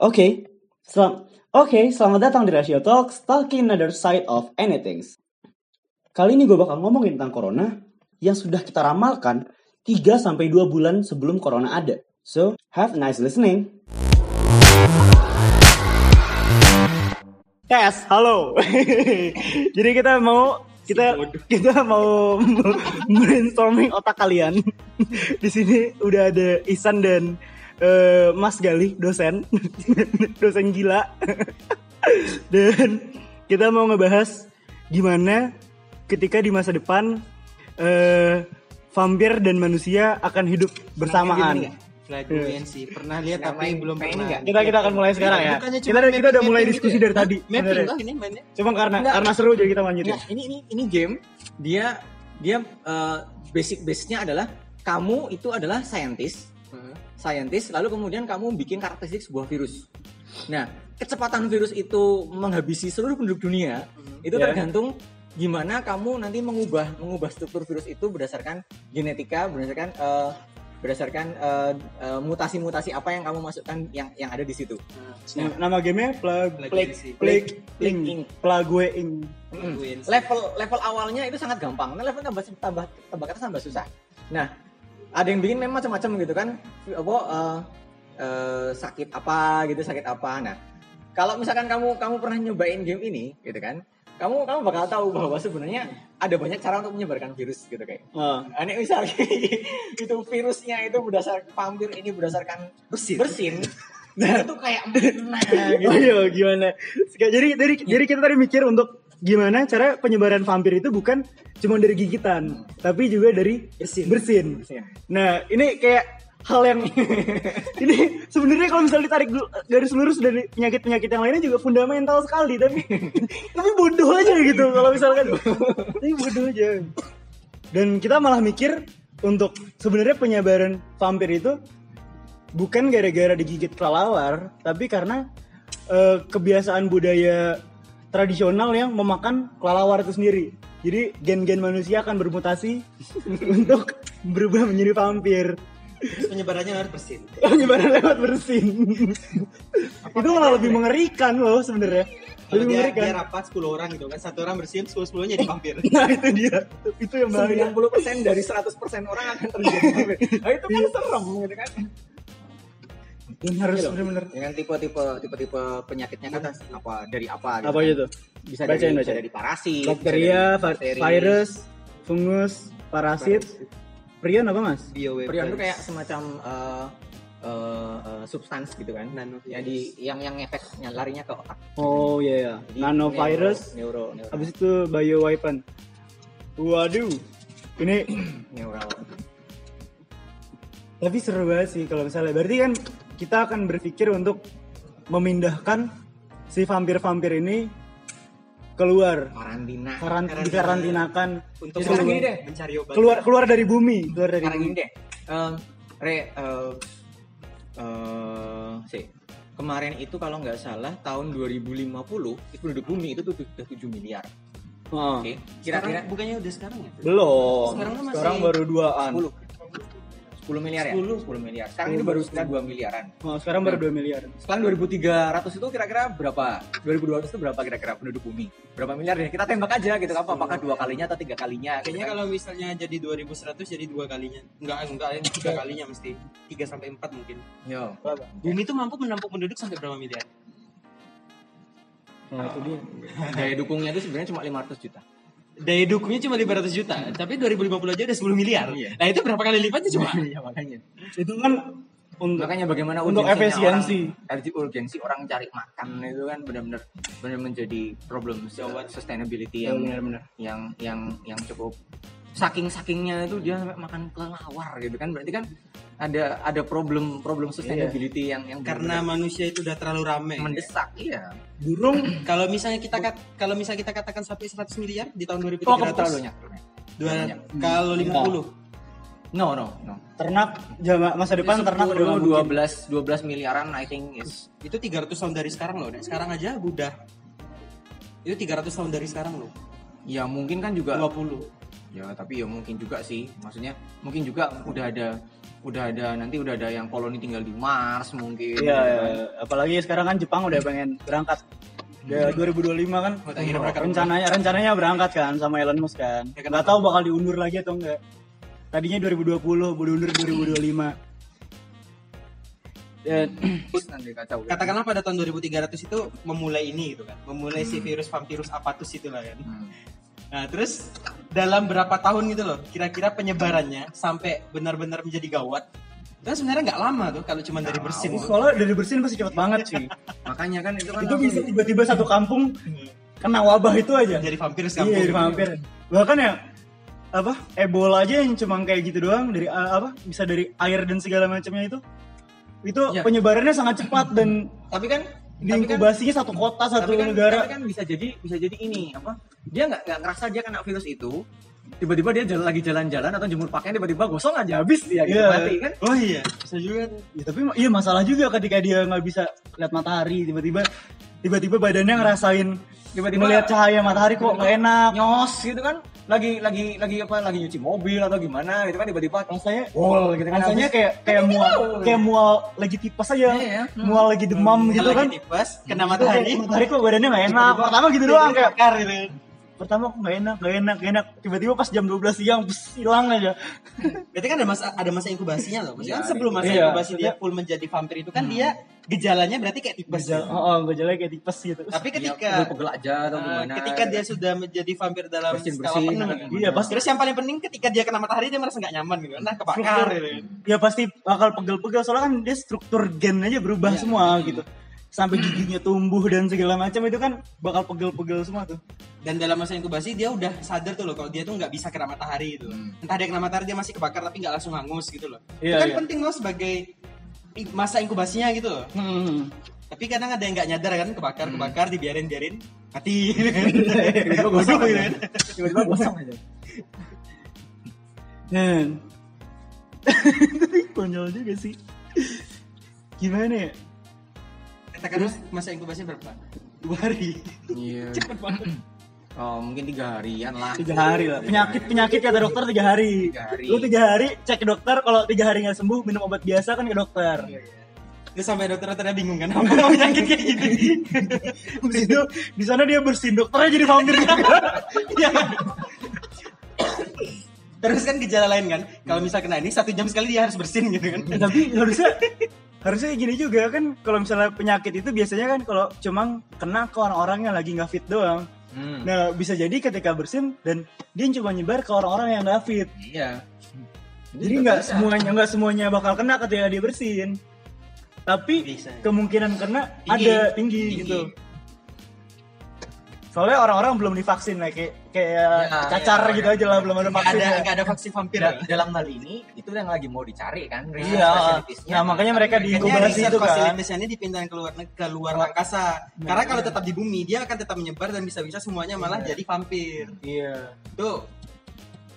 Oke, selam Oke, selamat datang di Ratio Talks, talking another side of anything. Kali ini gue bakal ngomongin tentang corona yang sudah kita ramalkan 3-2 bulan sebelum corona ada. So, have a nice listening. Tes, halo. Jadi kita mau kita kita mau brainstorming otak kalian. Di sini udah ada Isan dan eh, Mas Galih, dosen, dosen gila. dan kita mau ngebahas gimana ketika di masa depan eh, vampir dan manusia akan hidup bersamaan. Flatulency pernah lihat Pernah tapi main- belum pernah. nggak? Kita kita akan mulai sekarang ya. Bukannya cuma Kita kita udah mulai diskusi gitu ya? dari tadi. Mapping loh ini mainnya. Cuma karena Nggak. karena seru jadi kita lanjutin. Nggak, ini ini ini game dia dia eh, basic base-nya adalah kamu itu adalah scientist. Scientist lalu kemudian kamu bikin karakteristik sebuah virus. Nah, kecepatan virus itu menghabisi seluruh penduduk dunia itu Ya. tergantung gimana kamu nanti mengubah mengubah struktur virus itu berdasarkan genetika, berdasarkan eh, berdasarkan eh, eh, mutasi-mutasi apa yang kamu masukkan yang yang ada di situ. Nah, Nama gamenya Plague Plague Plague Inc. Plague Plague Inc. Level level awalnya itu sangat gampang. Nah, level tambah tambah tambah ke atas tambah susah. Nah, ada yang bikin memang macam-macam gitu kan. Apa eh, eh, sakit apa gitu, sakit apa. Nah, kalau misalkan kamu kamu pernah nyobain game ini gitu kan, kamu kamu bakal tahu bahwa sebenarnya ada banyak cara untuk menyebarkan virus gitu kayak. Ah. Ini misalnya itu virusnya itu berdasarkan vampir ini berdasarkan Bersin. bersin. Nah, itu kayak nah gitu. Oh iya gimana? Jadi dari jadi kita tadi mikir untuk gimana cara penyebaran vampir itu bukan cuma dari gigitan, tapi juga dari Bersin. bersin. Bersin. Nah ini kayak hal yang ini sebenarnya kalau misalnya ditarik garis lurus dari penyakit-penyakit yang lainnya juga fundamental sekali tapi tapi bodoh aja gitu kalau misalkan tapi bodoh aja dan kita malah mikir untuk sebenarnya penyebaran vampir itu bukan gara-gara digigit kelelawar tapi karena eh, kebiasaan budaya tradisional yang memakan kelelawar itu sendiri jadi gen-gen manusia akan bermutasi untuk berubah menjadi vampir Penyebarannya harus bersin. penyebaran lewat bersin itu malah lebih mengerikan loh sebenarnya lebih dia, mengerikan dia rapat 10 orang gitu kan, satu orang bersin, 10 10 jadi vampir. nah itu dia itu yang bahaya 90% dari 100% orang akan terjadi. Nah, itu kan serem gitu kan. Dan harus Gitu bener-bener Dengan tipe-tipe tipe-tipe penyakitnya kan apa dari apa gitu apa kan. gitu Bisa Bacain, dari, bisa bacain. dari parasit, bakteria bisa bakteri. virus fungus parasit prion apa mas. Prion itu kayak semacam eh, eh, eh, substans gitu kan. Nanovirus. Yang di yang yang efeknya larinya ke otak. oh iya ya Jadi nanovirus neuro, neuro, neuro, habis itu bio weapon waduh ini neural. Tapi seru banget sih kalau misalnya berarti kan kita akan berpikir untuk memindahkan si vampir-vampir ini keluar Karantina. karan Karantina. dikarantinakan Untuk Sekarang keluar- gini deh. mencari obat. keluar keluar dari bumi keluar dari Sekarang bumi ini deh. Eh, re eh eh, sih. Kemarin itu kalau nggak salah tahun 2050 itu penduduk bumi itu tuh sudah 7 miliar. Oh, Oke. Kira-kira Kira-kira bukannya udah sekarang ya? belum Sekarang tuh masih sekarang baru duaan 10 10 miliar ya? 10. 10 miliar. Sekarang ini baru sekitar 2 miliaran. oh, sekarang baru 2 miliar Sekarang 2300 itu kira-kira berapa? 2200 itu berapa kira-kira penduduk bumi? Berapa miliar ya? Kita tembak aja gitu apa apakah dua kalinya atau tiga kalinya? gitu Kayaknya kan. kalau misalnya jadi 2100 jadi dua kalinya. Enggak, enggak, tiga kalinya mesti. 3 sampai 4 mungkin. Yo. Bumi itu mampu menampung penduduk sampai berapa miliar? nah itu dia Daya dukungnya itu sebenarnya cuma 500 juta. Daya dukungnya cuma 500 juta, tapi 2050 aja udah 10 miliar. Iya. Nah, itu berapa kali lipatnya coba? Iya makanya. itu kan untuk Makanya bagaimana Untuk efisiensi. orang, urgensi urgensi orang cari makan itu kan benar-benar benar menjadi problem sustainability Ya, yang benar-benar. yang yang yang cukup saking sakingnya itu dia sampai makan kelelawar gitu kan berarti kan ada ada problem problem sustainability yang yang Karena benar-benar manusia itu udah terlalu rame. mendesak iya burung Kalau misalnya kita kat- kalau misalnya kita katakan sampai 100 miliar di tahun oh 2300. terlalu banyak Dua, kalau 50. no no no ternak jama- masa depan ternak udah dulu mungkin. 12 12 miliaran I think is Itu 300 tahun dari sekarang loh. Dan sekarang aja udah itu 300 tahun dari sekarang loh. ya mungkin kan juga 20. Ya tapi ya mungkin juga sih, maksudnya mungkin juga udah ada udah ada nanti udah ada yang koloni tinggal di Mars mungkin. Iya, iya. apalagi sekarang kan Jepang udah pengen berangkat. Ya 2025 kan Oh, rencananya rencananya berangkat kan sama Elon Musk kan. Ya, Nggak kenapa? tahu bakal diundur lagi atau enggak. Tadinya 2020, mau diundur 2025. Dan kacau. Katakanlah pada tahun 2300 itu memulai ini gitu kan. Memulai si virus vampirus apatus itulah kan. Hmm. Nah, terus dalam berapa tahun gitu loh, kira-kira penyebarannya sampai benar-benar menjadi gawat. Itu kan sebenarnya nggak lama tuh kalau cuma dari bersin. soalnya dari bersihin pasti cepet banget sih. Makanya kan itu kan itu bisa tiba-tiba satu kampung kena wabah itu aja. Jadi vampir Iya, sekampung. dari vampir. Bahkan ya apa Ebola aja yang cuma kayak gitu doang dari apa bisa dari air dan segala macamnya itu itu Iya. penyebarannya sangat cepat dan tapi kan diinkubasinya satu kota satu tapi kan, negara. tapi kan bisa jadi bisa jadi ini apa? Dia nggak nggak ngerasa dia kena virus itu tiba-tiba dia jalan lagi jalan-jalan atau jemur pakaian tiba-tiba gosong aja habis dia gitu Iya. mati kan? Oh iya, bisa juga. Ya, tapi iya masalah juga ketika dia nggak bisa lihat matahari tiba-tiba tiba-tiba badannya ngerasain Tiba-tiba- melihat cahaya matahari kok nggak enak. nyos gitu kan lagi lagi lagi apa lagi nyuci mobil atau gimana gitu kan tiba-tiba rasanya Wol gitu kan rasanya kayak kayak mual kayak mual lagi tipes aja Iya, Hmm. mual lagi demam gitu Lagi kan tipes, kena kayak matahari. matahari kok badannya nggak enak pertama gitu doang kayak gitu. Pertama kok nggak enak nggak enak nggak enak tiba-tiba pas jam 12 siang bus hilang aja Berarti kan ada masa ada masa inkubasinya loh. Maksudnya kan Iya, sebelum masa iya. inkubasi dia full menjadi vampir itu kan dia gejalanya berarti kayak tipes. Gejala, oh, oh gejala kayak tipes gitu Tapi Ya, ketika pegel aja atau uh, gimana ketika dia sudah menjadi vampir dalam Bersin-bersin skala penuh. atau kan? Iya, pasti. Terus yang paling penting ketika dia kena matahari dia merasa nggak nyaman gitu. Nah, kebakar gitu. ya pasti bakal pegel-pegel soalnya kan dia struktur gen aja berubah Iya. semua gitu sampai giginya tumbuh dan segala macam itu kan bakal pegel-pegel semua tuh Dan dalam masa inkubasi dia udah sadar tuh loh kalau dia tuh nggak bisa kena matahari gitu. Entah dia kena matahari dia masih kebakar tapi nggak langsung hangus gitu loh. Iya, itu kan iya. penting loh sebagai masa inkubasinya gitu loh. hmm. Tapi kadang ada yang nggak nyadar kan kebakar kebakar dibiarin biarin mati. tiba-tiba gosong aja tiba-tiba gosong aja dan tapi konyol juga sih gimana ya Katakan masa inkubasi berapa? Dua hari. iya Cepet banget. oh mungkin tiga harian lah tiga hari lah penyakit penyakit kata dokter tiga hari Tiga hari. lu tiga hari cek ke dokter kalau tiga hari nggak sembuh minum obat biasa kan ke dokter Terus sampai dokter-dokternya bingung kan apa penyakit kayak gini. Habis itu di sana dia bersin dokternya jadi vampir Iya. Terus kan gejala lain kan, kalau misal kena ini satu jam sekali dia harus bersin gitu kan. tapi harusnya harusnya gini juga kan kalau misalnya penyakit itu biasanya kan kalau cuma kena ke orang-orang yang lagi nggak fit doang Hmm. nah bisa jadi ketika bersin dan dia cuma nyebar ke orang-orang yang nggak fit iya jadi nggak semuanya nggak semuanya bakal kena ketika dia bersin tapi Bisa. kemungkinan kena Tinggi. ada tinggi, Tinggi. gitu soalnya orang-orang belum divaksin lah kayak kayak Ya, cacar ya, gitu ya. aja lah belum ada Nggak ada vaksin nggak ada vaksin vampir. Da- dalam hal ini itu yang lagi mau dicari kan Iya. Nah, makanya mereka di- inkubasi itu kan. fasilitasnya dipindahin ke luar ke luar angkasa. Karena kalau tetap di bumi dia akan tetap menyebar dan bisa-bisa semuanya malah jadi vampir. iya Itu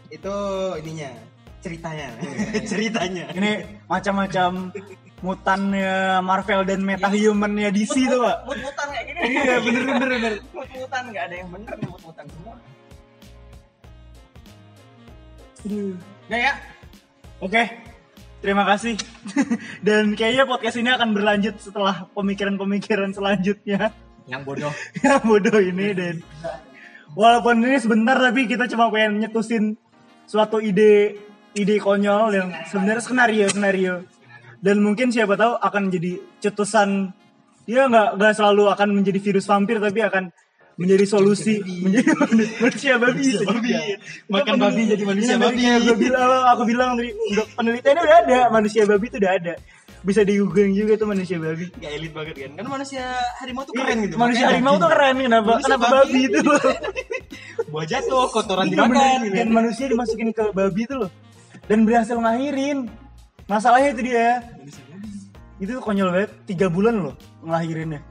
itu ininya ceritanya. ceritanya. ini macam-macam mutannya Marvel dan metahumannya DC tuh pak mut-mutan kayak gini. iya bener bener bener mut-mutan nggak ada yang bener nih mut-mutan semua. Aduh. Ya ya. Oke, terima kasih. Dan kayaknya podcast ini akan berlanjut setelah pemikiran-pemikiran selanjutnya Yang bodoh. yang bodoh ini dan walaupun ini sebentar tapi kita cuma pengen nyetusin suatu ide ide konyol yang sebenarnya skenario skenario dan mungkin siapa tahu akan jadi cetusan dia nggak nggak selalu akan menjadi virus vampir tapi akan menjadi solusi menjadi manusia babi bisa juga. Makan babi jadi manusia Ini babi. dari- Gue bilang aku bilang udah penelitiannya udah ada manusia babi itu udah ada bisa di googling juga tuh manusia babi Gak elit banget kan. Kan manusia harimau tuh keren gitu. manusia harimau tuh keren kenapa Manusia kenapa babi. babi itu buah jatuh, kotoran Iya, dimakan gitu. dan manusia dimasukin ke babi itu loh dan berhasil ngelahirin masalahnya itu dia itu konyol banget tiga bulan loh ngelahirinnya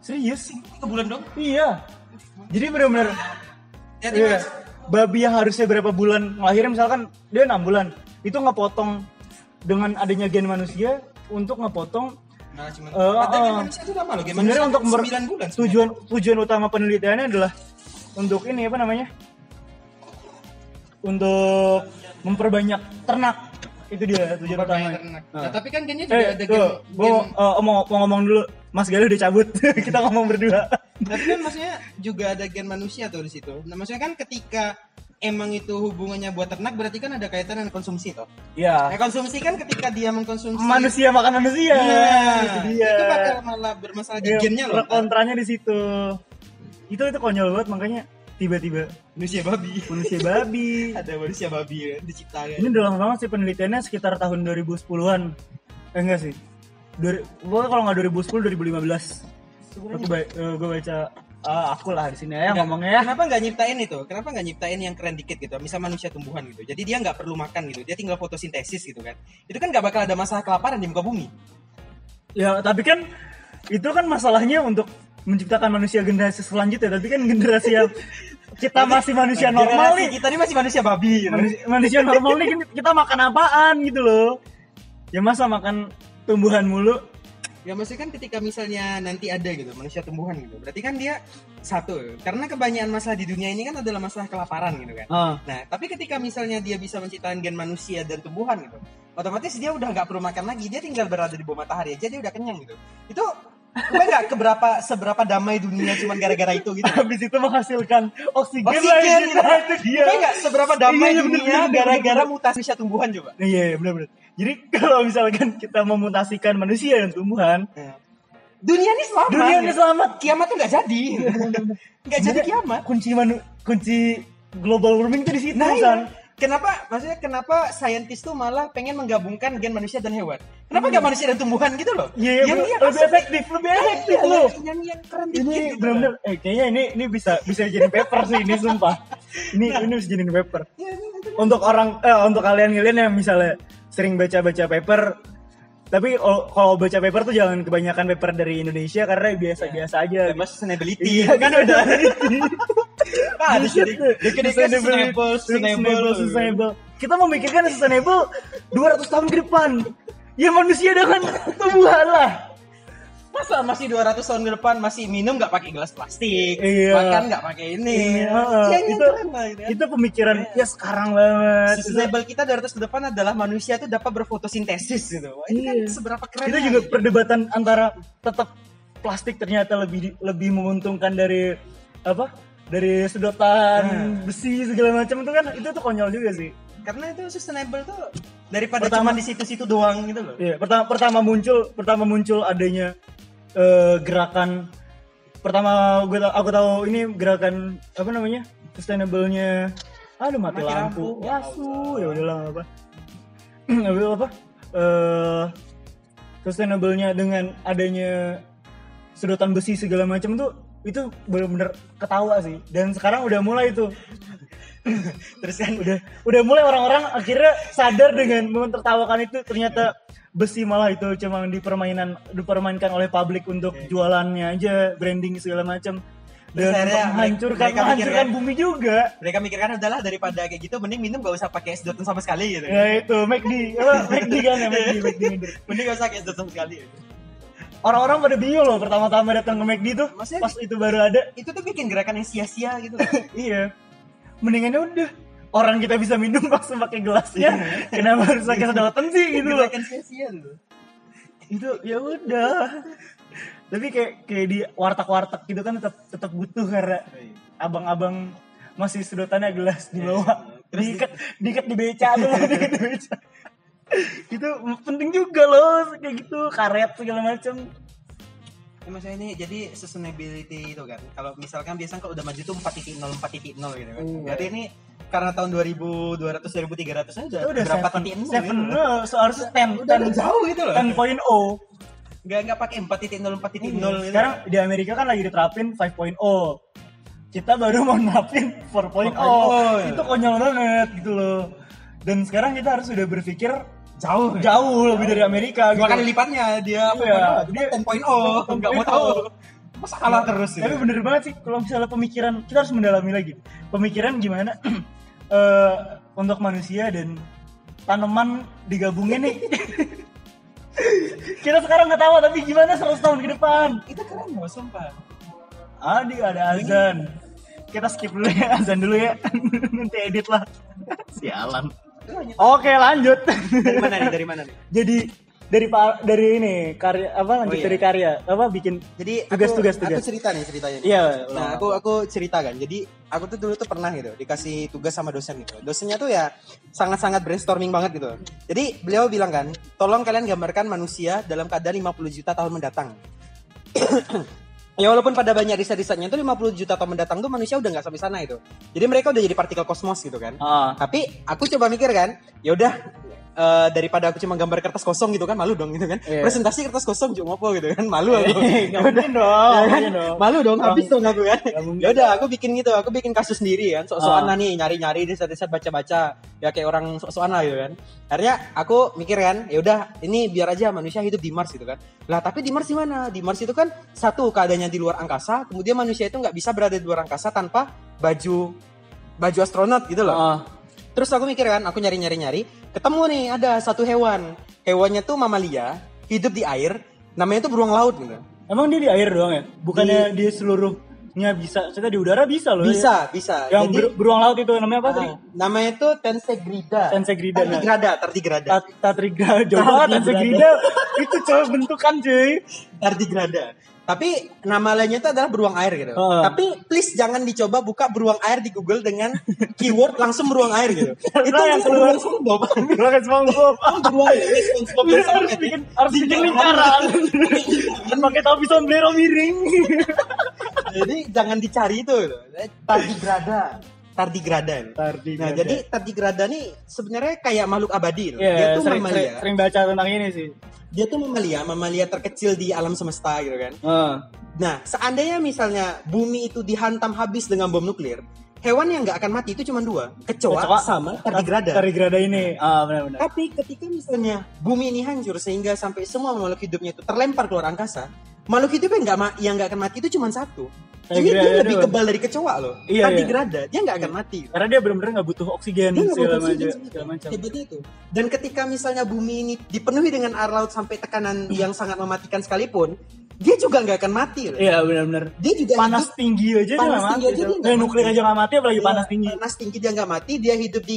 serius Tiga bulan dong. iya jadi benar-benar Ya, iya, babi yang harusnya berapa bulan ngelahirin misalkan dia enam bulan itu ngepotong dengan adanya gen manusia untuk ngepotong Nah, cuman eh. manusia itu lama loh. Game sebenarnya manusia untuk kan mer- 9 bulan. tujuan tujuan utama penelitiannya adalah untuk ini apa namanya untuk memperbanyak ternak itu dia tujuan utama. ternak. Nah. Nah, tapi kan gennya juga Eh, ada tuh, gen, gue gen- mau, mau ngomong dulu. Mas Galih udah cabut. Kita ngomong berdua. tapi kan maksudnya juga ada gen manusia tuh di situ. Nah, maksudnya kan ketika emang itu hubungannya buat ternak berarti kan ada kaitan dengan konsumsi toh. Nah, Iya. konsumsi kan ketika dia mengkonsumsi Manusia makan manusia. Iya, itu dia. itu bakal malah bermasalah di Iya, gennya loh. kontranya di situ. Itu itu konyol banget makanya tiba-tiba Manusia babi. manusia babi. ada manusia babi kan diciptakan. Ini udah lama banget sih penelitiannya sekitar tahun 2010-an. Eh enggak sih. Dua, gua kalau nggak 2010 2015. Aku ba eh, gua baca ah, aku lah di sini ya ngomongnya ya. Kenapa nggak nyiptain itu? Kenapa nggak nyiptain yang keren dikit gitu? Misal manusia tumbuhan gitu. Jadi dia nggak perlu makan gitu. Dia tinggal fotosintesis gitu kan. Itu kan nggak bakal ada masalah kelaparan di muka bumi. Ya, tapi kan itu kan masalahnya untuk menciptakan manusia generasi selanjutnya, tapi kan generasi yang kita masih manusia normal nih. Kita ini masih manusia babi gitu. Manusia, manusia normal nih kita makan apaan gitu loh. Ya masa makan tumbuhan mulu? Ya maksudnya kan ketika misalnya nanti ada gitu manusia tumbuhan gitu. Berarti kan dia satu. Karena kebanyakan masalah di dunia ini kan adalah masalah kelaparan gitu kan. Ah. Nah, tapi ketika misalnya dia bisa menciptakan gen manusia dan tumbuhan gitu, otomatis dia udah nggak perlu makan lagi, dia tinggal berada di bawah matahari aja dia udah kenyang gitu. Itu gue nggak keberapa seberapa damai dunia cuma gara-gara itu gitu. Habis itu menghasilkan oksigen, Oksigen lagi. gitu. Nah, itu dia. Gue nggak seberapa damai Iya, iya, dunia gara-gara mutasi tumbuhan coba. Iya, iya benar-benar. Jadi kalau misalkan kita memutasikan manusia dan tumbuhan, Dunia ini selamat. dunia ini selamat. Kiamat tuh nggak jadi. Nggak jadi kiamat. Kunci manu kunci global warming itu di situ, Nah, iya. Kenapa? Maksudnya kenapa saintis tuh malah pengen menggabungkan gen manusia dan hewan? Kenapa nggak manusia dan tumbuhan gitu loh? Iya, iya, yang dia lebih efektif, lebih efektif Iya, loh. yang, yang keren dikit Ini gitu benar-benar, eh kayaknya ini ini bisa bisa jadi paper sih ini sumpah. Ini ini bisa jadi paper. Iya, ini- Untuk orang eh untuk kalian-kalian yang misalnya sering baca-baca paper tapi kalau baca paper tuh jangan kebanyakan paper dari Indonesia karena biasa-biasa aja. Tema sustainability Iya kan udah Ah, di sini. Sustainable, sustainable. sustainable. Kita memikirkan sustainable 200 tahun ke depan. Ya manusia dengan tumbuhan lah. Masa masih 200 tahun ke depan masih minum nggak pakai gelas plastik, Iya. makan nggak pakai ini. Iya, Ya, itu- keren lah gitu. Itu pemikiran ya sekarang banget. Sustainable kita 200 ke depan adalah manusia itu dapat berfotosintesis gitu. Wah, Ini kan Iya. seberapa keren. Itu juga perdebatan antara tetap plastik ternyata lebih lebih menguntungkan dari apa? Dari sedotan Nah. besi segala macam itu kan itu tuh konyol juga sih. karena itu sustainable tuh daripada Pertama- cuma di situ-situ doang gitu loh. Iya, pertama pertama muncul pertama muncul adanya eh, gerakan pertama gue tau, aku tahu ini gerakan apa namanya? Sustainable-nya aduh mati, Mati lampu. lampu. Wasu, ya udahlah nggak apa. Itu apa? Eh sustainable-nya dengan adanya sedotan besi segala macam tuh itu benar-benar ketawa sih. Dan sekarang udah mulai tuh. Terus kan udah udah mulai orang-orang akhirnya sadar dengan mentertawakan itu. Ternyata besi malah itu cuma dipermainan dipermainkan oleh publik untuk jualannya aja branding segala macam. Dan menghancurkan mereka menghancurkan mikirkan- bumi juga. mereka mikirkan adalah daripada kayak gitu mending minum gak usah pakai sedotan sama sekali gitu. ya itu McD. Apa McD kan ya McD McD Mending gak usah pakai sedotan sama sekali. Orang-orang pada bingung loh pertama-tama datang ke McD tuh Maksudnya- pas itu baru ada. Itu tuh bikin gerakan yang sia-sia gitu. iya. Mendingannya udah orang kita bisa minum langsung pakai gelasnya. Kenapa harus pakai sedotan sih gitu loh? gerakan sia-sia tuh. itu ya udah. Tapi kayak kayak di warteg-warteg gitu kan tetap tetap butuh karena abang-abang masih sedotannya gelas di bawah. Terus diikat diikat di beca tuh diikat di beca itu penting juga loh kayak gitu karet segala macam Ya, maksudnya ini jadi sustainability itu kan. Kalau misalkan biasanya kalau udah maju tuh 4.0 4.0 gitu kan. Hmm. Jadi ini karena tahun 2200 2300 nya udah, itu udah berapa titik nol seven gitu. no, seharusnya ten Udah, ten udah jauh gitu loh. 10.0 Enggak enggak pakai 4.0 4.0 gitu. Iya. sekarang di Amerika kan lagi diterapin 5.0 kita baru mau nerapin 4.0 4.0, itu konyol banget gitu loh dan sekarang kita harus sudah berpikir jauh jauh lebih dari Amerika dua gitu. kali lipatnya dia apa Iya. dia 10.0 enggak mau tahu masa kalah terus Tapi gitu. bener banget sih kalau misalnya pemikiran kita harus mendalami lagi. Pemikiran gimana eh, untuk manusia dan tanaman digabungin nih. kita sekarang nggak tahu tapi gimana 100 tahun ke depan. itu keren loh sumpah Adi ada azan. Kita skip dulu ya azan dulu ya. Nanti edit lah. Sialan. Oke lanjut. dari mana nih dari mana nih Jadi dari dari ini karya apa lanjut Oh, iya. dari karya apa bikin jadi aku- Tugas, tugas, aku cerita nih ceritanya nih. iya Nah, aku aku cerita kan. Jadi aku tuh dulu tuh pernah gitu dikasih tugas sama dosen gitu. Dosennya tuh ya sangat-sangat brainstorming banget gitu. Jadi beliau bilang kan, tolong kalian gambarkan manusia dalam keadaan 50 juta tahun mendatang. ya walaupun pada banyak riset-risetnya tuh 50 juta tahun mendatang tuh manusia udah nggak sampai sana itu. Jadi mereka udah jadi partikel kosmos gitu kan. ah Tapi aku coba mikir kan, ya udah eh, daripada aku cuma gambar kertas kosong gitu kan malu dong gitu kan. Iya. Presentasi kertas kosong cuma apa gitu kan malu aku. nggak mungkin dong Ya kan? Malu dong, habis dong aku kan. Ya udah, aku bikin gitu, aku bikin kasus sendiri kan. Sok-sokan Ah. nih, nyari-nyari di riset baca-baca. Ya kayak orang sok-sokan lah gitu kan. Akhirnya aku mikir kan, ya udah, ini biar aja manusia hidup di Mars gitu kan. Lah, tapi di Mars di mana? Di Mars itu kan satu keadaannya di luar angkasa, kemudian manusia itu nggak bisa berada di luar angkasa tanpa baju baju astronot gitu loh. Ah. Terus aku mikir kan, aku nyari-nyari-nyari, ketemu nih ada satu hewan. Hewannya tuh mamalia, hidup di air, namanya tuh beruang laut gitu. emang dia di air doang ya bukannya di, seluruhnya bisa kita di udara bisa loh Bisa, bisa. ya. yang Jadi, ber- beruang laut itu namanya apa tadi ah, namanya tuh Tensegrida. Tensegrida, nah. Tardigrada, tardigrada. Jauh banget Tatrigrada itu coba bentukan cuy Tardigrada. Tapi nama lainnya itu adalah beruang air gitu. Ah. Tapi please jangan dicoba buka beruang air di Google dengan keyword langsung beruang air gitu. itu yang keluar. beruang SpongeBob. Beruang SpongeBob beruang air SpongeBob harus bikin harus bikin lingkaran dan pakai topi sombrero miring Jadi jangan dicari itu. gitu. Tardigrada. Tardigrada. ini. Tardigrada. Nah, jadi tardigrada nih sebenarnya kayak makhluk abadi. loh. Iya, Dia tuh sering, mamalia. sering, sering baca tentang ini sih. Dia tuh mamalia, mamalia terkecil di alam semesta gitu kan. Ah. Nah, seandainya misalnya bumi itu dihantam habis dengan bom nuklir, hewan yang nggak akan mati itu cuma dua, kecoa, Kecoa, sama tardigrada. Tardigrada ini. Ah, benar-benar. Tapi ketika misalnya bumi ini hancur sehingga sampai semua makhluk hidupnya itu terlempar keluar angkasa, makhluk hidup yang nggak yang nggak akan mati itu cuma satu. Jadi dia Tardigrada lebih kebal dari kecoa loh. Iya, iya. tardigrada, dia nggak akan mati. Karena dia benar-benar nggak butuh oksigen Dia segala butuh oksigen Segala macam. Itu. Dan ketika misalnya bumi ini dipenuhi dengan air laut sampai tekanan yang sangat mematikan sekalipun, dia juga nggak akan mati loh. Iya benar-benar. Dia juga Panas hidup tinggi aja dia Panas nggak tinggi mati. aja dia nuklir aja nggak mati, apalagi Iya, panas tinggi. Panas tinggi dia nggak mati, dia hidup di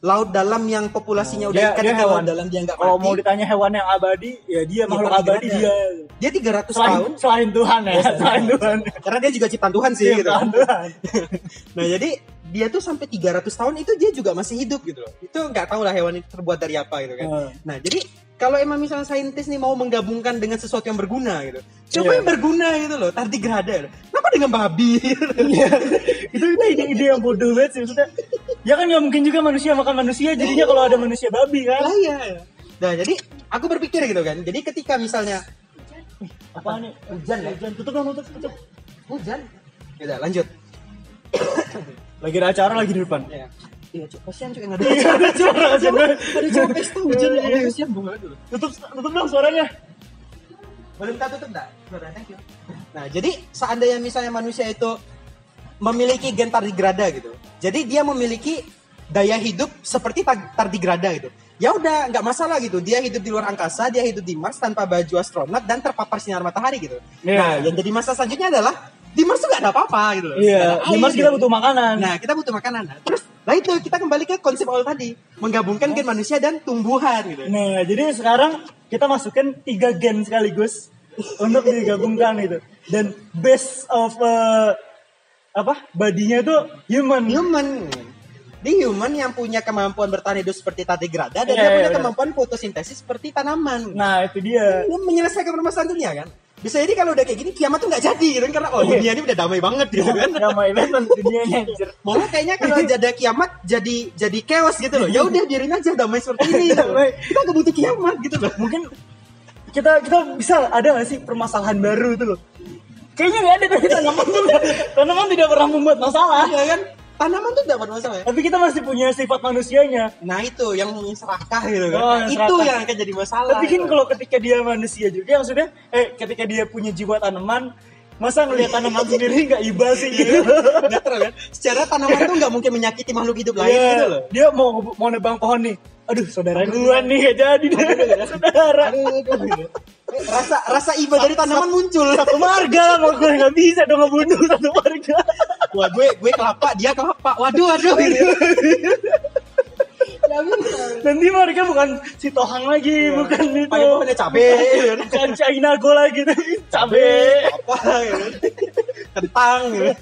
laut dalam yang populasinya udah Dia, ikan dia di laut hewan. dalam dia nggak Kalau mau ditanya hewan yang abadi, ya dia makhluk abadi dia. Dia 300 Selain, tahun selain Tuhan ya, selain Tuhan. karena dia juga ciptaan Tuhan sih Iya, gitu. Tuhan. nah, jadi dia tuh sampai 300 tahun itu dia juga masih hidup gitu loh. Itu nggak tahu lah hewan itu terbuat dari apa gitu kan. Hmm. Nah, jadi kalau emang misalnya saintis nih mau menggabungkan dengan sesuatu yang berguna gitu. Coba Iya. yang berguna gitu loh, tardigrada. Kenapa dengan babi? Iya. itu itu ide-ide yang bodoh banget sih maksudnya. Ya kan nggak mungkin juga manusia makan manusia, jadinya kalau ada manusia babi kan. lah iya. Nah, jadi aku berpikir gitu kan. Jadi ketika misalnya Apa nih? Hujan ya? Hujan. Tutup dong, tutup, tutup. hujan, ya udah, lanjut. Lagi ada acara lagi di depan. Ya. Iya, cuk, kasihan yang ada. Iya, ada kasihan banget. Ada cowok pesta hujan ya, Iya. kasihan dulu. Tutup, tutup dong suaranya. Boleh minta tutup enggak? Sudah, thank you. Nah, jadi seandainya misalnya manusia itu memiliki gen tardigrada gitu. Jadi dia memiliki daya hidup seperti tar- tardigrada gitu. Ya udah, nggak masalah gitu. Dia hidup di luar angkasa, dia hidup di Mars tanpa baju astronot dan terpapar sinar matahari gitu. Iya. Nah, yang jadi masalah selanjutnya adalah di Mars tuh nggak ada apa-apa gitu loh. Iya, ada di air Mars kita gitu. butuh makanan. Nah, kita butuh makanan. Nah, terus, nah itu kita kembali ke konsep awal tadi, menggabungkan gen manusia dan tumbuhan gitu. Nah, jadi sekarang kita masukkan tiga gen sekaligus untuk digabungkan itu. Dan base of uh, apa? Badinya itu human. Human. Di human yang punya kemampuan bertahan hidup seperti tardigrada dan Iya, dia iya, punya benar. kemampuan fotosintesis seperti tanaman. Nah, itu dia. Ini menyelesaikan permasalahan dunia kan? Bisa jadi kalau udah kayak gini kiamat tuh nggak jadi gitu kan karena oh dunia ini udah damai banget gitu kan. Ramai banget dunianya anjir. Malah kayaknya kalau ada kiamat jadi jadi chaos gitu loh. Ya udah biarin aja damai seperti ini. Gitu. Damai. Kita nggak butuh kiamat gitu loh. Mungkin kita kita bisa ada gak sih permasalahan baru itu loh? Kayaknya nggak ada tapi tanaman tuh tanaman tidak pernah membuat masalah. Ya kan? Tanaman tuh dapat masalah ya. Tapi kita masih punya sifat manusianya. Nah itu yang serakah gitu kan. Oh, yang itu serakah. yang akan jadi masalah. Tapi kan kalau ketika dia manusia juga maksudnya eh ketika dia punya jiwa tanaman masa ngelihat tanaman sendiri nggak iba sih gitu. Natural kan? Secara tanaman tuh nggak mungkin menyakiti makhluk hidup lain Iya, gitu loh. Dia mau mau nebang pohon nih. Aduh, saudara gua nih gak jadi deh. Saudara. Aduh, aduh, gitu. Rasa rasa iba dari tanaman muncul. Satu marga lah mau gue nggak bisa dong ngebunuh satu marga. Wah gue gue kelapa dia kelapa. Waduh waduh. Nanti mereka bukan si Tohang lagi, bukan itu. Pakai pokoknya cabe, Bukan China Go lagi, cabe. apa, gitu. kentang, gitu.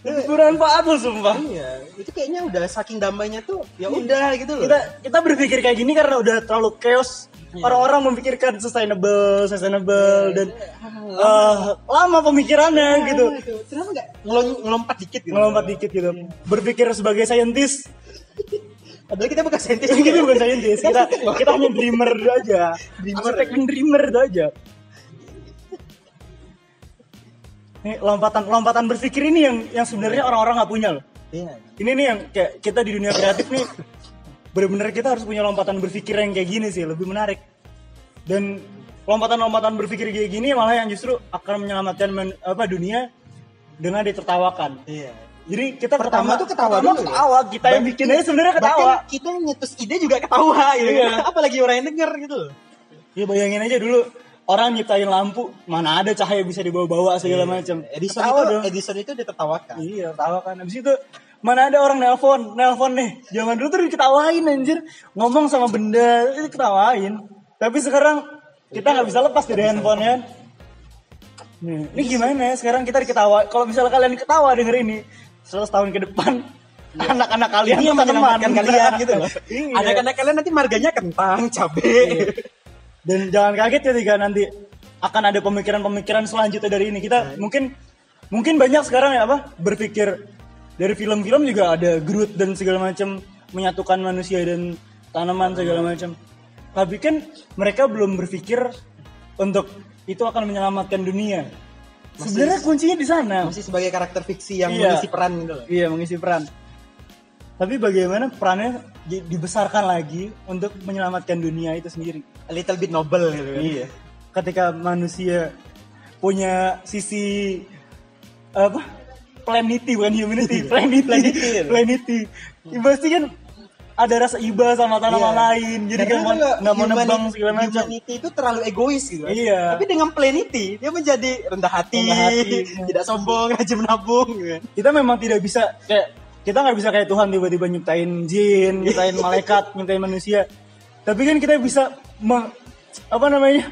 Bermanfaat loh sumpah. Iya, itu kayaknya udah saking damainya tuh, ya udah gitu loh. Kita kita berpikir kayak gini karena udah terlalu chaos. Orang-orang memikirkan sustainable, sustainable dan eh, lama pemikirannya gitu. Gitu. Kenapa nggak ngelom- ngelompat dikit gitu? Ngelompat dikit gitu. Berpikir sebagai saintis. Padahal kita bukan saintis. kita bukan saintis, kita kita hanya dreamer aja. Dreamer. Dreamer aja. Nih lompatan lompatan berpikir ini yang yang sebenarnya orang-orang nggak punya loh. Iya. Ini nih yang kayak kita di dunia kreatif nih benar-benar kita harus punya lompatan berpikir yang kayak gini sih lebih menarik. Dan lompatan-lompatan berpikir kayak gini malah yang justru akan menyelamatkan men- apa dunia dengan ditertawakan. Iya. Jadi kita Pertama tuh ketawa pertama dulu ya? ketawa, kita yang bikin aja sebenarnya ketawa. Bahkan kita yang nyetus ide juga ketawa gitu. Iya. Apalagi orang yang denger gitu. Ya bayangin aja dulu orang nyiptain lampu, mana ada cahaya bisa dibawa-bawa segala macam. Iya. Edison Ketawa itu dong. Edison itu ditertawakan. Iya, tawa kan. Habis itu mana ada orang nelpon, nelpon nih. Zaman dulu tuh diketawain anjir. Ngomong sama benda itu ketawain. Tapi sekarang kita nggak bisa lepas dari handphone ya. Nih, ini gimana ya? Sekarang kita diketawa. Kalau misalnya kalian ketawa denger ini, 100 tahun ke depan anak-anak kalian Ini yang menyelamatkan kalian gitu loh. Iya. Anak-anak kalian nanti marganya kentang, cabe. Dan jangan kaget ketika nanti akan ada pemikiran-pemikiran selanjutnya dari ini. Kita mungkin mungkin banyak sekarang ya apa berpikir dari film-film juga ada Groot dan segala macam menyatukan manusia dan tanaman segala macam. Tapi kan mereka belum berpikir untuk itu akan menyelamatkan dunia. Sebenarnya kuncinya di sana. Masih sebagai karakter fiksi yang Iya. mengisi peran gitu loh. Iya, mengisi peran. Tapi bagaimana perannya di- dibesarkan lagi untuk menyelamatkan dunia itu sendiri? A little bit noble gitu kan. Iya. Ketika manusia punya sisi apa? Planety bukan humanity, planety. Planety. planety. Ya, pasti kan ada rasa iba sama tanaman Iya. lain. Jadi kan nggak mau nebang segala macam. Humanity itu terlalu egois gitu. kan. Iya. Tapi dengan planety dia menjadi rendah hati, Rendah hati. tidak sombong, rajin menabung gitu kan. Kita memang tidak bisa kayak kita nggak bisa kayak Tuhan tiba-tiba nyiptain jin, nyiptain malaikat, nyiptain manusia. Tapi kan kita bisa me- apa namanya?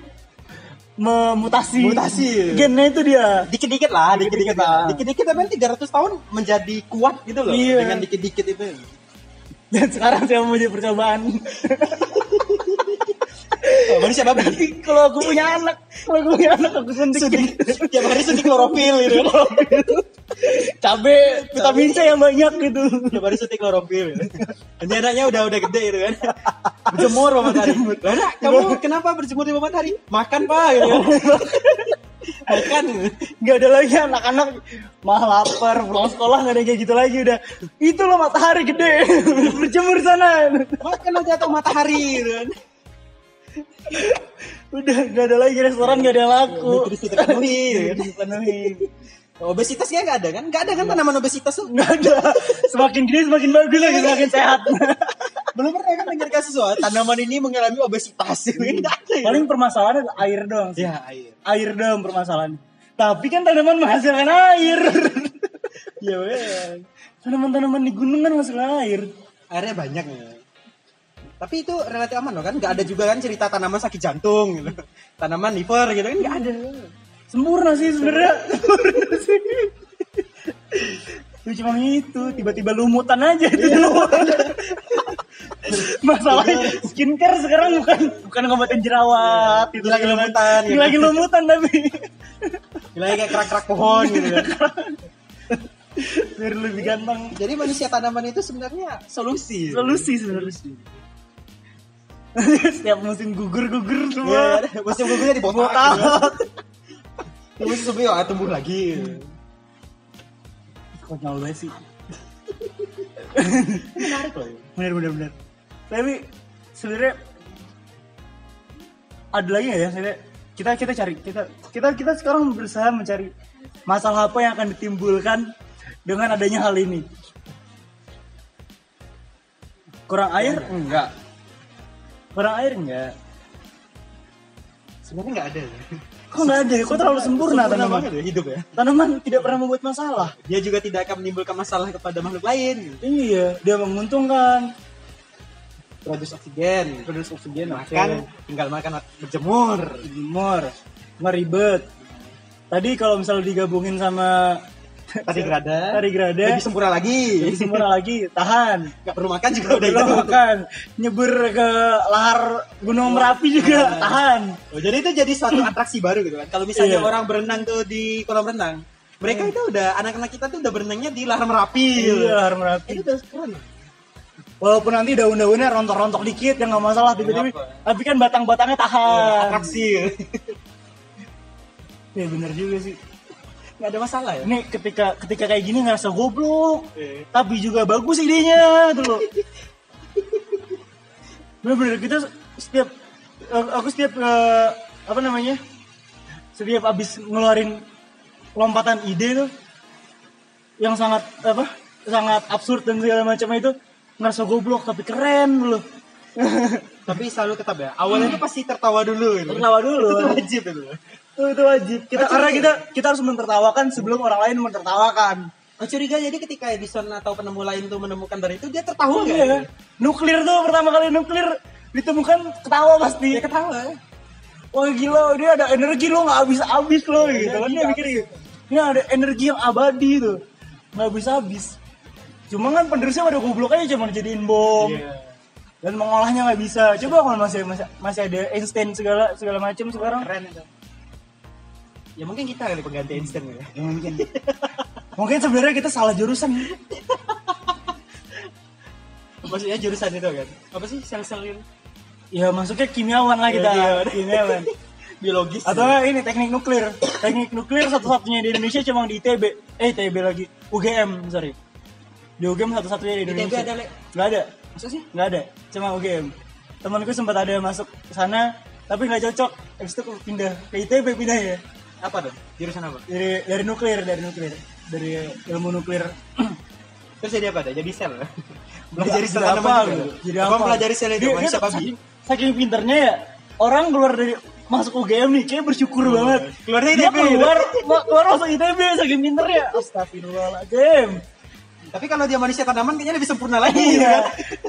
memutasi Mutasi. gennya itu dia Dikit-dikit lah, Dikit-dikit lah. Dikit-dikit tapi 300 tahun menjadi kuat gitu loh. Iya. Dengan dikit-dikit itu. dan sekarang saya mau jadi percobaan Oh, manusia babi. kalau aku punya anak kalau aku punya anak aku suntik Tiap hari suntik klorofil gitu. cabe vitamin C yang banyak gitu Tiap hari suntik klorofil. Nanti anaknya udah udah gede gitu kan. Berjemur bawah matahari. Lah, Nak, kamu kenapa berjemur di bawah matahari? Makan, Pak gitu kan. Makan. nggak ada lagi anak-anak mah lapar pulang sekolah nggak ada kayak gitu lagi udah itu loh matahari gede berjemur sana Makan aja atau matahari gitu kan. Udah nggak ada lagi restoran nggak ada yang laku Nutrisi terpenuhi dipenuhi Obesitas kayaknya nggak ada kan? Nggak ada kan tanaman obesitas tuh? nggak ada semakin gede semakin bagus lagi semakin sehat Belum pernah kan dengar kasus soal tanaman ini mengalami obesitas. Paling permasalahannya adalah air doang sih. Ya, air. air dong permasalahan. Tapi kan tanaman menghasilkan air. ya weh. Tanaman-tanaman di gunung kan menghasilkan air. Airnya banyak ya. Tapi itu relatif aman loh kan? Nggak ada juga kan cerita tanaman sakit jantung gitu. Tanaman liver gitu kan nggak ada. Sempurna sih sebenarnya. Sempurna sih. Itu cuma itu, tiba-tiba lumutan aja itu lumutan. Masalahnya skincare sekarang bukan bukan ngobatin jerawat itu Lagi lumutan, gitu. Lagi lumutan tapi Gila kayak kerak-kerak pohon gitu kan. biar lebih ganteng. Jadi manusia tanaman itu sebenarnya solusi. Solusi sebenarnya. Setiap musim gugur-gugur Iya, semua. ada. musim gugurnya di botak. Botak. kan. Musim sumi ya tumbuh lagi. Konyol banget sih. Menarik loh. Bener bener bener. Tapi sebenarnya ada lagi nggak ya? Sebenarnya kita kita cari kita kita kita sekarang berusaha mencari masalah apa yang akan ditimbulkan dengan adanya hal ini. Kurang air? Enggak. Kurang air enggak. Sebenarnya nggak ada. Kok nggak ada? Kok terlalu sempurna tanaman? banget ya hidup ya. Tanaman tidak pernah membuat masalah. Dia juga tidak akan menimbulkan masalah kepada makhluk lain. Iya, dia menguntungkan. Produksi oksigen, Produksi oksigen, makan, tinggal makan berjemur. Jemur, nggak ribet. Tadi kalau misalnya digabungin sama Tadi gerada, tari grada, lebih sempurna lagi. lebih sempurna lagi, tahan. Gak perlu makan juga udah Belum itu. makan, nyebur ke lahar Gunung Merapi juga, tahan. Oh, jadi itu jadi suatu atraksi baru gitu kan. Kalau misalnya Iya. orang berenang tuh di kolam renang, mereka itu udah anak-anak kita tuh udah berenangnya di lahar Merapi. gitu. Iya, lahar Merapi. Itu udah keren. Walaupun nanti daun-daunnya rontok-rontok dikit, ya nggak masalah tiba-tiba. Tapi kan batang-batangnya tahan. Atraksi. Ya bener juga sih. Gak ada masalah ya. Ini ketika ketika kayak gini ngerasa goblok, Iya. tapi juga bagus idenya tuh loh. Bener-bener kita setiap aku setiap eh, apa namanya setiap abis ngeluarin lompatan ide tuh yang sangat apa sangat absurd dan segala macam itu ngerasa goblok tapi keren loh. Tapi selalu tetap ya. Awalnya tuh pasti tertawa dulu. Gitu. Tertawa dulu. Itu wajib itu. Itu, itu wajib. Kita Wajib karena ya? kita kita harus mentertawakan sebelum orang lain mentertawakan. Oh, curiga jadi ketika Edison atau penemu lain tuh menemukan dari itu dia tertawa Oh, iya. Nuklir tuh pertama kali nuklir ditemukan ketawa pasti. Dia ketawa. Wah gila, dia ada energi lo nggak habis-habis lo gitu kan dia mikir gitu. Ini ada energi yang abadi tuh, nggak habis-habis. Cuma kan penerusnya pada goblok aja cuma jadiin bom Iya. dan mengolahnya nggak bisa. Coba kalau masih masih masih ada Einstein segala segala macam sekarang. Keren itu. Ya mungkin kita kali pengganti Einstein ya. Ya, mungkin. mungkin sebenarnya kita salah jurusan. Maksudnya jurusan itu kan. Apa sih sel-sel itu? Ya masuknya kimiawan lah kita. Iya, Kimiawan. Biologis. Atau nggak ini teknik nuklir. Teknik nuklir satu-satunya di Indonesia cuma di ITB. Eh ITB lagi. UGM, sorry. Di UGM satu-satunya di ITB Indonesia. ada, Le? Nggak ada. Masa sih? Nggak ada. Cuma UGM. Temanku sempat ada masuk sana, tapi nggak cocok. Habis itu pindah ke ITB pindah ya. Apa tuh? Jurusan apa? Dari dari nuklir, dari nuklir. Dari ilmu nuklir. Terus jadi apa dah? Jadi sel. Jadi sel apa? gitu. Jadi Apa pelajari sel itu? Dia- Manusia dia babi. saking, pinternya ya, orang keluar dari masuk UGM nih, kayak bersyukur banget. Keluar dari Dia ITB. keluar, ma- keluar masuk ITB saking pinternya. Astagfirullahaladzim. Tapi kalau dia manusia tanaman kayaknya lebih sempurna lagi. Iya. kan?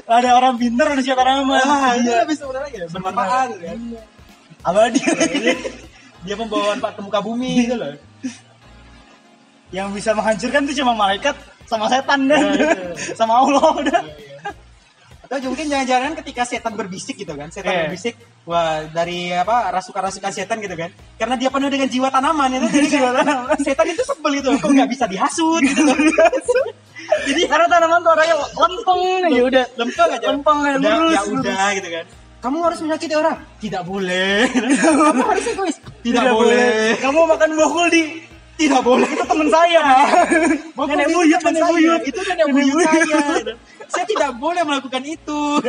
Ada orang pinter manusia tanaman. Ah, Iya. lebih sempurna lagi. ya, Bermanfaat. kan. Abadi. Dia membawa manfaat ke muka bumi gitu loh. Yang bisa menghancurkan itu cuma malaikat sama setan dan Iya, iya. sama Allah udah. Atau mungkin jangan-jangan ketika setan berbisik gitu kan, setan Iya. berbisik, wah dari apa rasukan-rasukan setan gitu kan, karena dia penuh dengan jiwa tanaman itu, jadi jiwa tanaman. setan itu sebel itu, kok nggak bisa dihasut gitu loh. Jadi karena tanaman tuh orangnya lempeng ya udah Lempeng aja. lempeng ya udah, lurus. ya lurus. udah gitu kan. Kamu harus menyakiti orang, tidak boleh. Kamu harus egois, tidak, boleh. Kamu makan buah kuldi. Tidak boleh. Itu teman saya. Nenek Itu buyut, nenek buyut. Itu nenek buyut saya. Saya tidak boleh melakukan itu.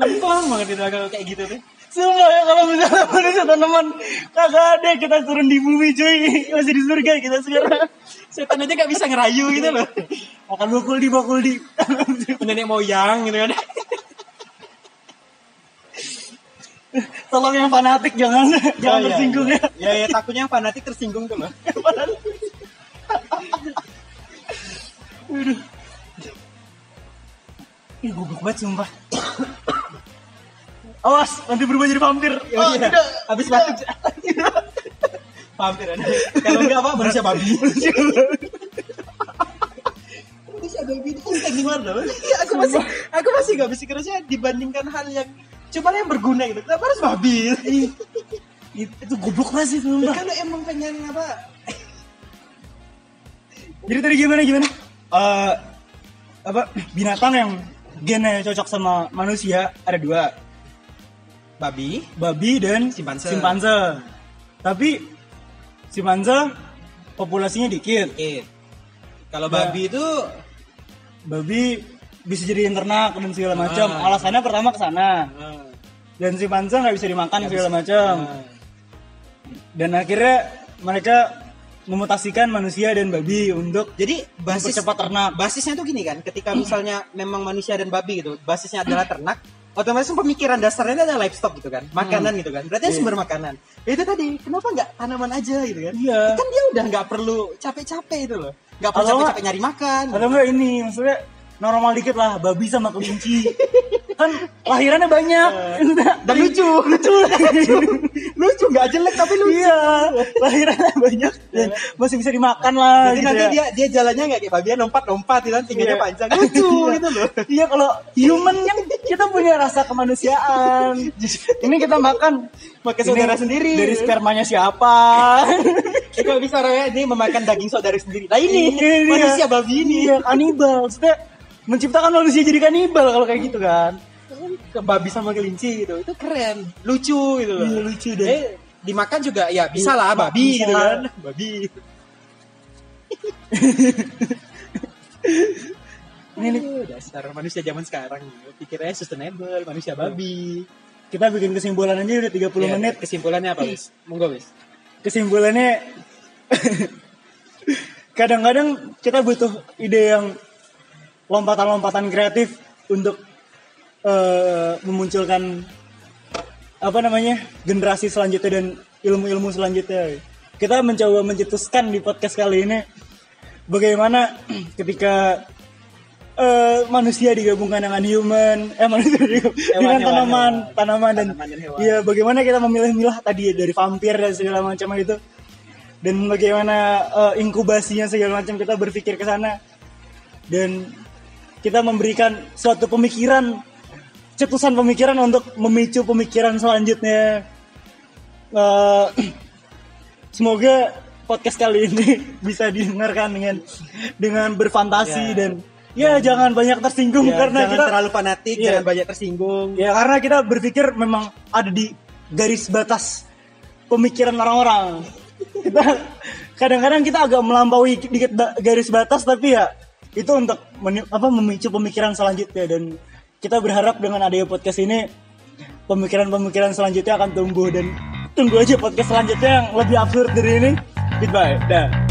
Lempeng banget itu kalau kayak gitu tuh. Sumpah ya kalau misalnya manusia tanaman kagak ada kita turun di bumi cuy masih di surga kita sekarang Setan aja gak bisa ngerayu gitu loh. makan bakul di bakul di Nenek moyang gitu kan. Tolong yang fanatik jangan jangan Oh, iya, tersinggung iya. ya Ya, ya takutnya yang fanatik tersinggung tuh loh. Ih goblok banget sumpah awas nanti berubah jadi vampir Oh, oh, iya. tidak Habis batuk. Vampir ada. Kalau enggak apa manusia babi. Manusia babi itu kayak gimana? Iya, aku masih aku masih gak bisa kerja dibandingkan hal yang coba yang berguna gitu. Kenapa harus babi? itu, itu goblok banget sih sumpah Kalau emang pengen apa? jadi tadi gimana gimana Eh apa binatang yang gennya cocok sama manusia ada dua Babi, babi dan Simpanse. simpanse. Tapi simpanse populasinya dikit. eh. Kalau Ya. babi itu Babi bisa jadi ternak dan segala macam. Ah. Alasannya pertama ke sana. eh, Dan simpanse nggak bisa dimakan nggak segala macam. eh, Dan akhirnya mereka memutasikan manusia dan babi untuk Jadi basis mempercepat ternak. basisnya tuh gini kan, ketika misalnya memang manusia dan babi gitu, basisnya adalah ternak, otomatis pemikiran dasarnya adalah livestock gitu kan makanan gitu kan berarti Iya. sumber makanan Ya itu tadi kenapa nggak tanaman aja gitu kan Iya. kan dia udah nggak perlu capek-capek itu loh nggak perlu capek-capek nyari makan Atau enggak ini maksudnya normal dikit lah babi sama kelinci. kan lahirannya banyak. dan lucu lucu. lucu nggak jelek tapi lucu iya, lahirannya banyak dan masih bisa dimakan lah jadi gitu nanti ya. dia dia jalannya nggak kayak babian lompat lompat kan tingginya Iya. panjang lucu gitu loh Iya kalau human kan kita punya rasa kemanusiaan. Ini kita makan ini saudara sendiri. Dari spermanya siapa? Eh, kalau bisa Roya ini memakan daging saudara sendiri nah ini Ini manusia babi ini Iya, kanibal. Maksudnya menciptakan manusia jadi kanibal kalau kayak gitu kan. ke babi sama kelinci gitu. Itu keren. Lucu gitu loh. Iya, lucu deh. eh dimakan juga ya bisa lah babi Bisa. gitu kan. Babi. Ini nih, dasar manusia zaman sekarang. Pikirnya sustainable manusia babi. Kita bikin kesimpulan aja udah 30 Iya, menit. kesimpulannya apa wis? Monggo wis. Kesimpulannya kadang-kadang kita butuh ide yang lompatan-lompatan kreatif untuk eh, memunculkan apa namanya generasi selanjutnya dan ilmu-ilmu selanjutnya. Kita mencoba mencetuskan di podcast kali ini bagaimana ketika eh, manusia digabungkan dengan human, eh manusia digabung- dengan hewan, tanaman, hewan. tanaman dan Tanaman dan hewan. iya bagaimana kita memilah-milah tadi ya, dari vampir dan segala macam itu dan bagaimana eh, inkubasinya segala macam kita berpikir ke sana dan kita memberikan suatu pemikiran cetusan pemikiran untuk memicu pemikiran selanjutnya Eh, semoga podcast kali ini bisa didengarkan dengan dengan berfantasi Ya. dan ya jangan banyak tersinggung Ya, karena jangan kita terlalu fanatik Iya. jangan banyak tersinggung ya karena kita berpikir memang ada di garis batas pemikiran orang-orang kita kadang-kadang kita agak melampaui dikit garis batas tapi ya itu untuk apa memicu pemikiran selanjutnya. Dan kita berharap dengan adanya podcast ini pemikiran-pemikiran selanjutnya akan tumbuh. Dan tunggu aja podcast selanjutnya yang lebih absurd dari ini. Goodbye. Dah